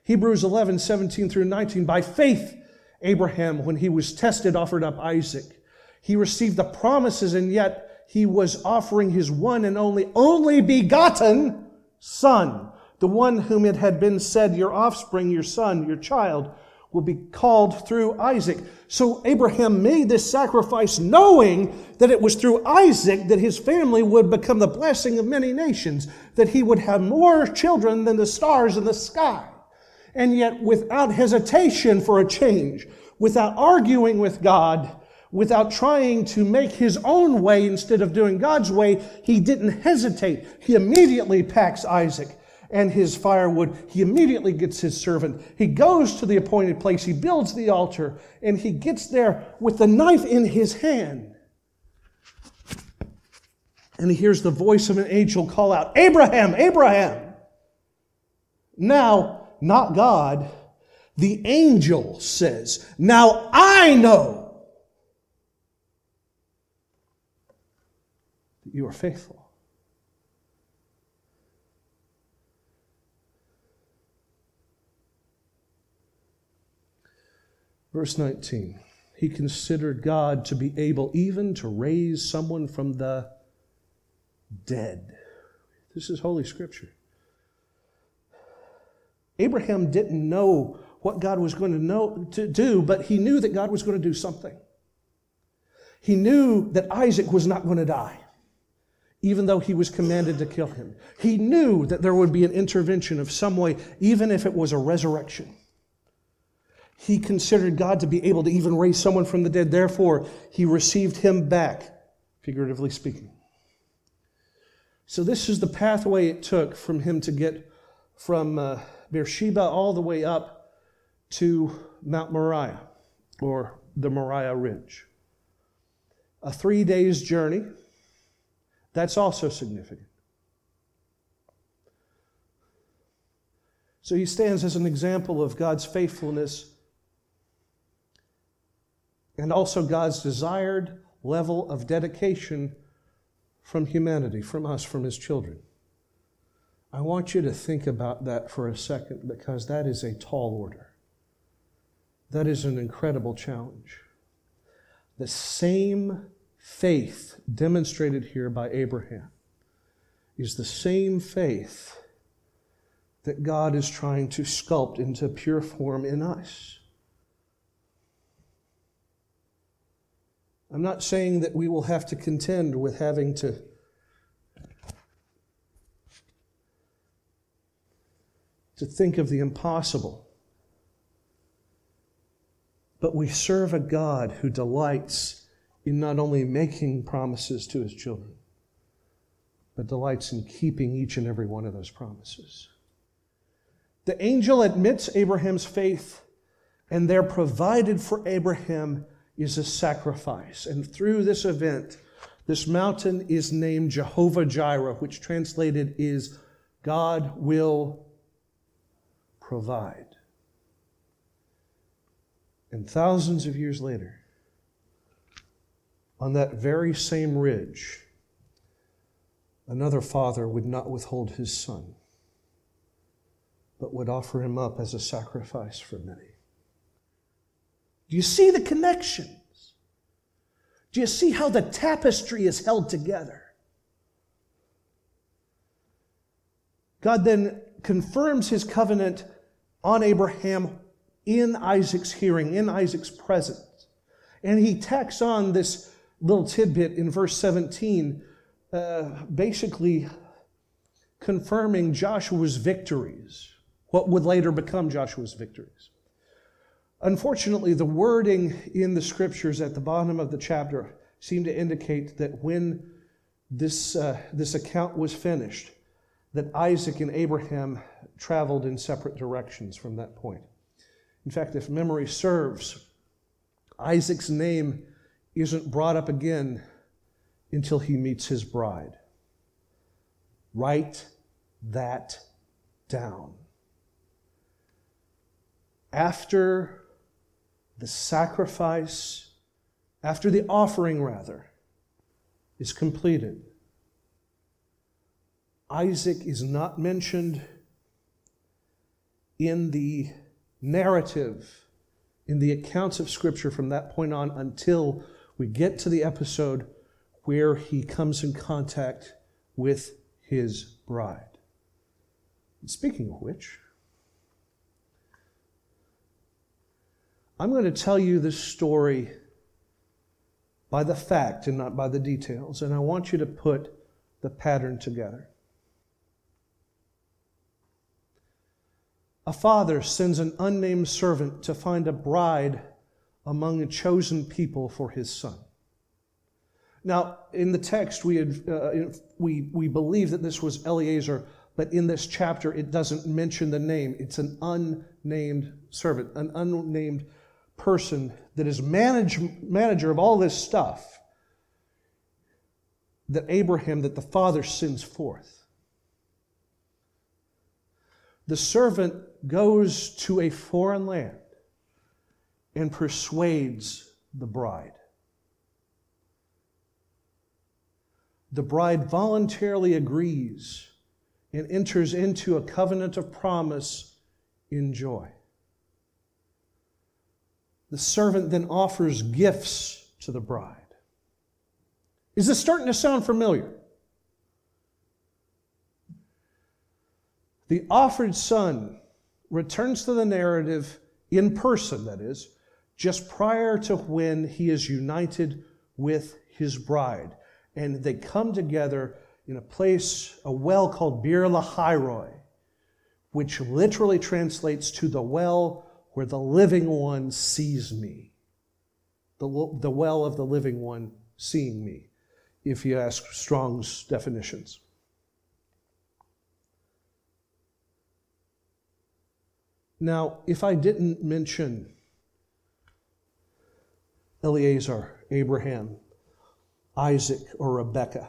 [SPEAKER 2] Hebrews 11, 17 through 19. By faith, Abraham, when he was tested, offered up Isaac. He received the promises, and yet he was offering his one and only, only begotten son, the one whom it had been said, Your offspring, your son, your child, will be called through Isaac. So Abraham made this sacrifice knowing that it was through Isaac that his family would become the blessing of many nations, that he would have more children than the stars in the sky. And yet, without hesitation for a change, without arguing with God, without trying to make his own way instead of doing God's way, he didn't hesitate. He immediately packs Isaac and his firewood. He immediately gets his servant. He goes to the appointed place. He builds the altar and he gets there with the knife in his hand. And he hears the voice of an angel call out, Abraham, Abraham. Now, not God, the angel says, Now I know that you are faithful. Verse 19 He considered God to be able even to raise someone from the dead. This is Holy Scripture. Abraham didn't know what God was going to know to do, but he knew that God was going to do something. He knew that Isaac was not going to die, even though he was commanded to kill him. He knew that there would be an intervention of some way, even if it was a resurrection. He considered God to be able to even raise someone from the dead. Therefore, he received him back, figuratively speaking. So, this is the pathway it took from him to get from uh, Beersheba all the way up to Mount Moriah or the Moriah Ridge. A three days journey. That's also significant. So he stands as an example of God's faithfulness and also God's desired level of dedication from humanity, from us, from His children. I want you to think about that for a second because that is a tall order. That is an incredible challenge. The same faith demonstrated here by Abraham is the same faith that God is trying to sculpt into pure form in us. I'm not saying that we will have to contend with having to to think of the impossible. But we serve a God who delights in not only making promises to his children, but delights in keeping each and every one of those promises. The angel admits Abraham's faith, and there provided for Abraham is a sacrifice. And through this event, this mountain is named Jehovah Jireh, which translated is God will provide. And thousands of years later, on that very same ridge, another father would not withhold his son, but would offer him up as a sacrifice for many. Do you see the connections? Do you see how the tapestry is held together? God then confirms his covenant on Abraham in Isaac's hearing, in Isaac's presence. And he tacks on this little tidbit in verse 17, uh, basically confirming Joshua's victories, what would later become Joshua's victories. Unfortunately, the wording in the scriptures at the bottom of the chapter seem to indicate that when this, uh, this account was finished, that Isaac and Abraham traveled in separate directions from that point. In fact, if memory serves, Isaac's name isn't brought up again until he meets his bride. Write that down. After the sacrifice, after the offering, rather, is completed, Isaac is not mentioned in the narrative, in the accounts of Scripture from that point on until we get to the episode where he comes in contact with his bride. Speaking of which, I'm going to tell you this story by the fact and not by the details, and I want you to put the pattern together. A father sends an unnamed servant to find a bride among a chosen people for his son. Now, in the text, we, had, uh, we, we believe that this was Eliezer, but in this chapter, it doesn't mention the name. It's an unnamed servant, an unnamed person that is manage, manager of all this stuff that Abraham, that the father sends forth. The servant goes to a foreign land and persuades the bride. The bride voluntarily agrees and enters into a covenant of promise in joy. The servant then offers gifts to the bride. Is this starting to sound familiar? The offered son returns to the narrative in person, that is, just prior to when he is united with his bride. And they come together in a place, a well called Beer Lahairoi, which literally translates to the well where the living one sees me. The, the well of the living one seeing me, if you ask Strong's definitions. Now, if I didn't mention Eliezer, Abraham, Isaac, or Rebecca,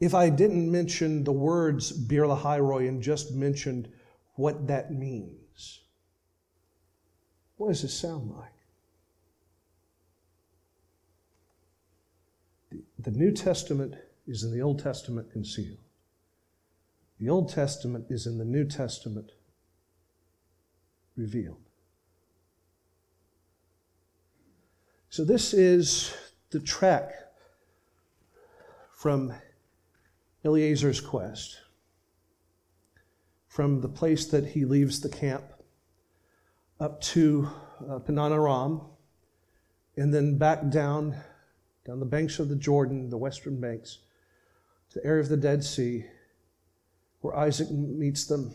[SPEAKER 2] if I didn't mention the words Beer Lahairoi and just mentioned what that means, what does this sound like? The New Testament is in the Old Testament concealed. The Old Testament is in the New Testament revealed. So, this is the track from Eliezer's quest, from the place that he leaves the camp up to uh, Paddan-aram, and then back down, down the banks of the Jordan, the western banks, to the area of the Dead Sea, where Isaac meets them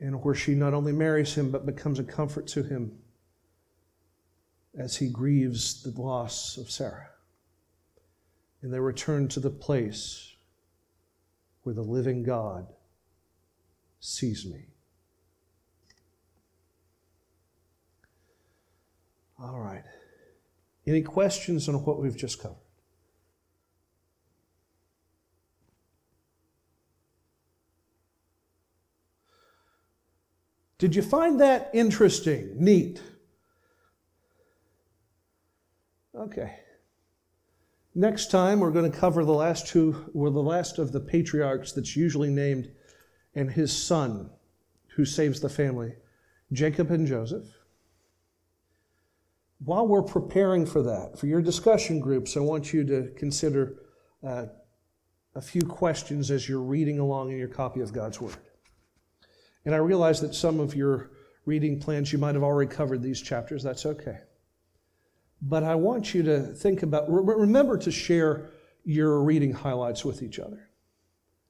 [SPEAKER 2] and where she not only marries him but becomes a comfort to him as he grieves the loss of Sarah. And they return to the place where the living God sees me. All right. Any questions on what we've just covered? Did you find that interesting, neat? Okay. Next time, we're going to cover the last two, or the last of the patriarchs that's usually named, and his son who saves the family, Jacob and Joseph. While we're preparing for that, for your discussion groups, I want you to consider uh, a few questions as you're reading along in your copy of God's Word. And I realize that some of your reading plans, you might have already covered these chapters. That's okay. But I want you to think about, remember to share your reading highlights with each other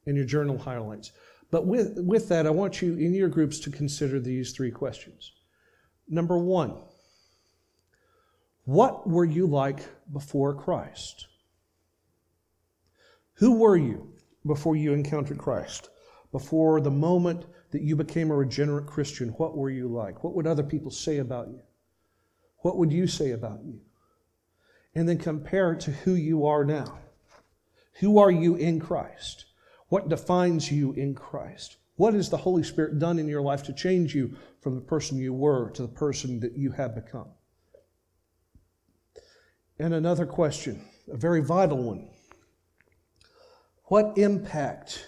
[SPEAKER 2] and your journal highlights. But with, with that, I want you in your groups to consider these three questions. Number one, what were you like before Christ? Who were you before you encountered Christ? Before the moment that you became a regenerate Christian, what were you like? What would other people say about you? What would you say about you? And then compare it to who you are now. Who are you in Christ? What defines you in Christ? What has the Holy Spirit done in your life to change you from the person you were to the person that you have become? And another question, a very vital one. What impact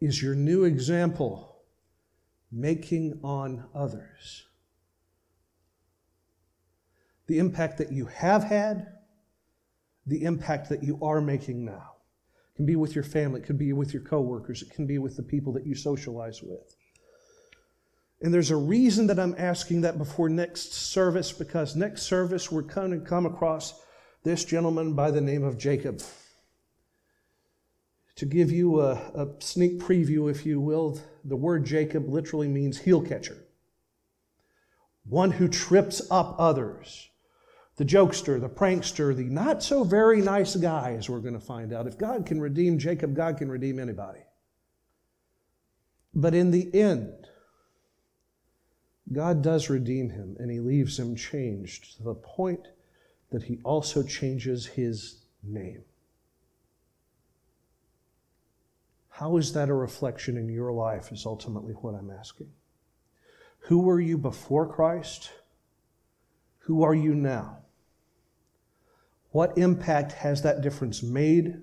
[SPEAKER 2] is your new example making on others? The impact that you have had, the impact that you are making now. It can be with your family, it can be with your coworkers, it can be with the people that you socialize with. And there's a reason that I'm asking that before next service, because next service we're going to come across this gentleman by the name of Jacob. To give you a, a sneak preview, if you will, the word Jacob literally means heel catcher, one who trips up others the jokester, the prankster, the not so very nice guy, as we're going to find out. If God can redeem Jacob, God can redeem anybody. But in the end, God does redeem him and he leaves him changed to the point that he also changes his name. How is that a reflection in your life, is ultimately what I'm asking. Who were you before Christ? Who are you now? What impact has that difference made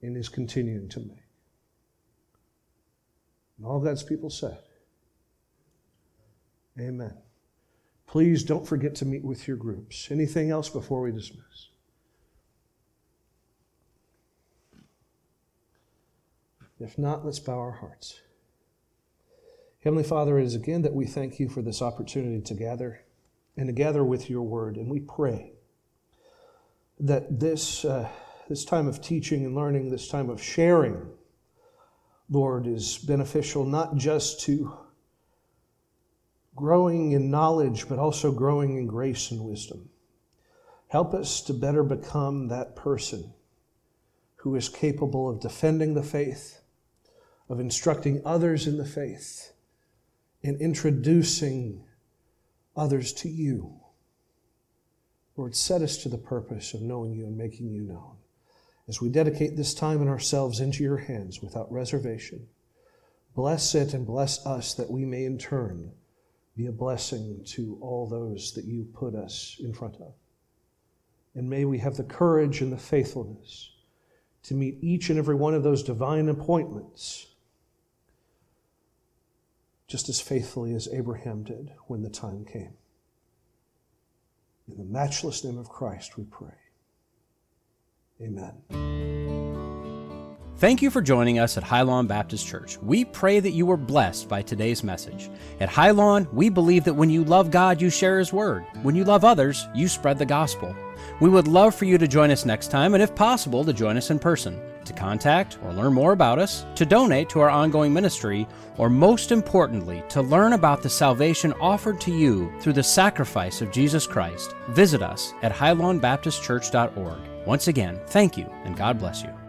[SPEAKER 2] and is continuing to make? And all God's people said, Amen. Please don't forget to meet with your groups. Anything else before we dismiss? If not, let's bow our hearts. Heavenly Father, it is again that we thank you for this opportunity to gather and to gather with your word. And we pray that this, uh, this time of teaching and learning, this time of sharing, Lord, is beneficial not just to growing in knowledge, but also growing in grace and wisdom. Help us to better become that person who is capable of defending the faith, of instructing others in the faith, and introducing others to you. Lord, set us to the purpose of knowing you and making you known. As we dedicate this time and ourselves into your hands without reservation, bless it and bless us that we may in turn be a blessing to all those that you put us in front of. And may we have the courage and the faithfulness to meet each and every one of those divine appointments just as faithfully as Abraham did when the time came. In the matchless name of Christ, we pray. Amen.
[SPEAKER 1] Thank you for joining us at Highlawn Baptist Church. We pray that you were blessed by today's message. At Highlawn, we believe that when you love God, you share His Word. When you love others, you spread the gospel. We would love for you to join us next time, and if possible, to join us in person. To contact or learn more about us, to donate to our ongoing ministry, or most importantly, to learn about the salvation offered to you through the sacrifice of Jesus Christ, visit us at highlawnbaptistchurch.org. Once again, thank you, and God bless you.